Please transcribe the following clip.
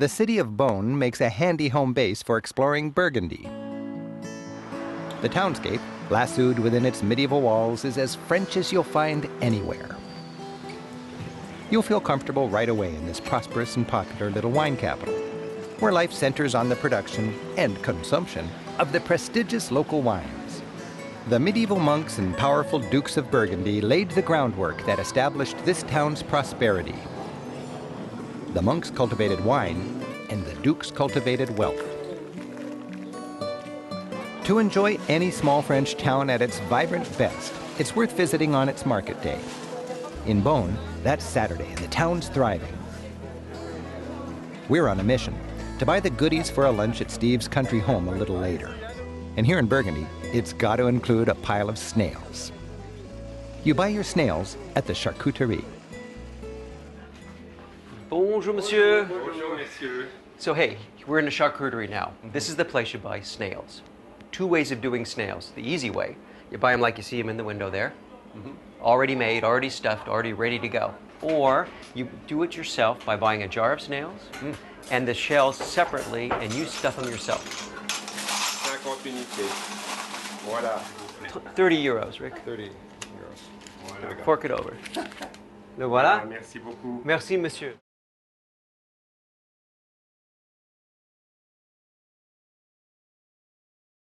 the city of Beaune makes a handy home base for exploring Burgundy. The townscape, lassoed within its medieval walls, is as French as you'll find anywhere. You'll feel comfortable right away in this prosperous and popular little wine capital, where life centers on the production and consumption of the prestigious local wines. The medieval monks and powerful dukes of Burgundy laid the groundwork that established this town's prosperity. The monks cultivated wine, and the dukes cultivated wealth. To enjoy any small French town at its vibrant best, it's worth visiting on its market day. In Beaune, that's Saturday, and the town's thriving. We're on a mission to buy the goodies for a lunch at Steve's country home a little later. And here in Burgundy, it's got to include a pile of snails. You buy your snails at the charcuterie. Bonjour, monsieur. Bonjour. So, hey, we're in a charcuterie now. This is the place you buy snails. Two ways of doing snails. The easy way, you buy them like you see them in the window there, mm-hmm. already made, already stuffed, already ready to go. Or you do it yourself by buying a jar of snails mm. and the shells separately, and you stuff them yourself. 50 unités. Voilà. 30 euros, Rick. 30 euros. Voilà. Fork it over. Le voilà. Merci beaucoup. Merci, monsieur.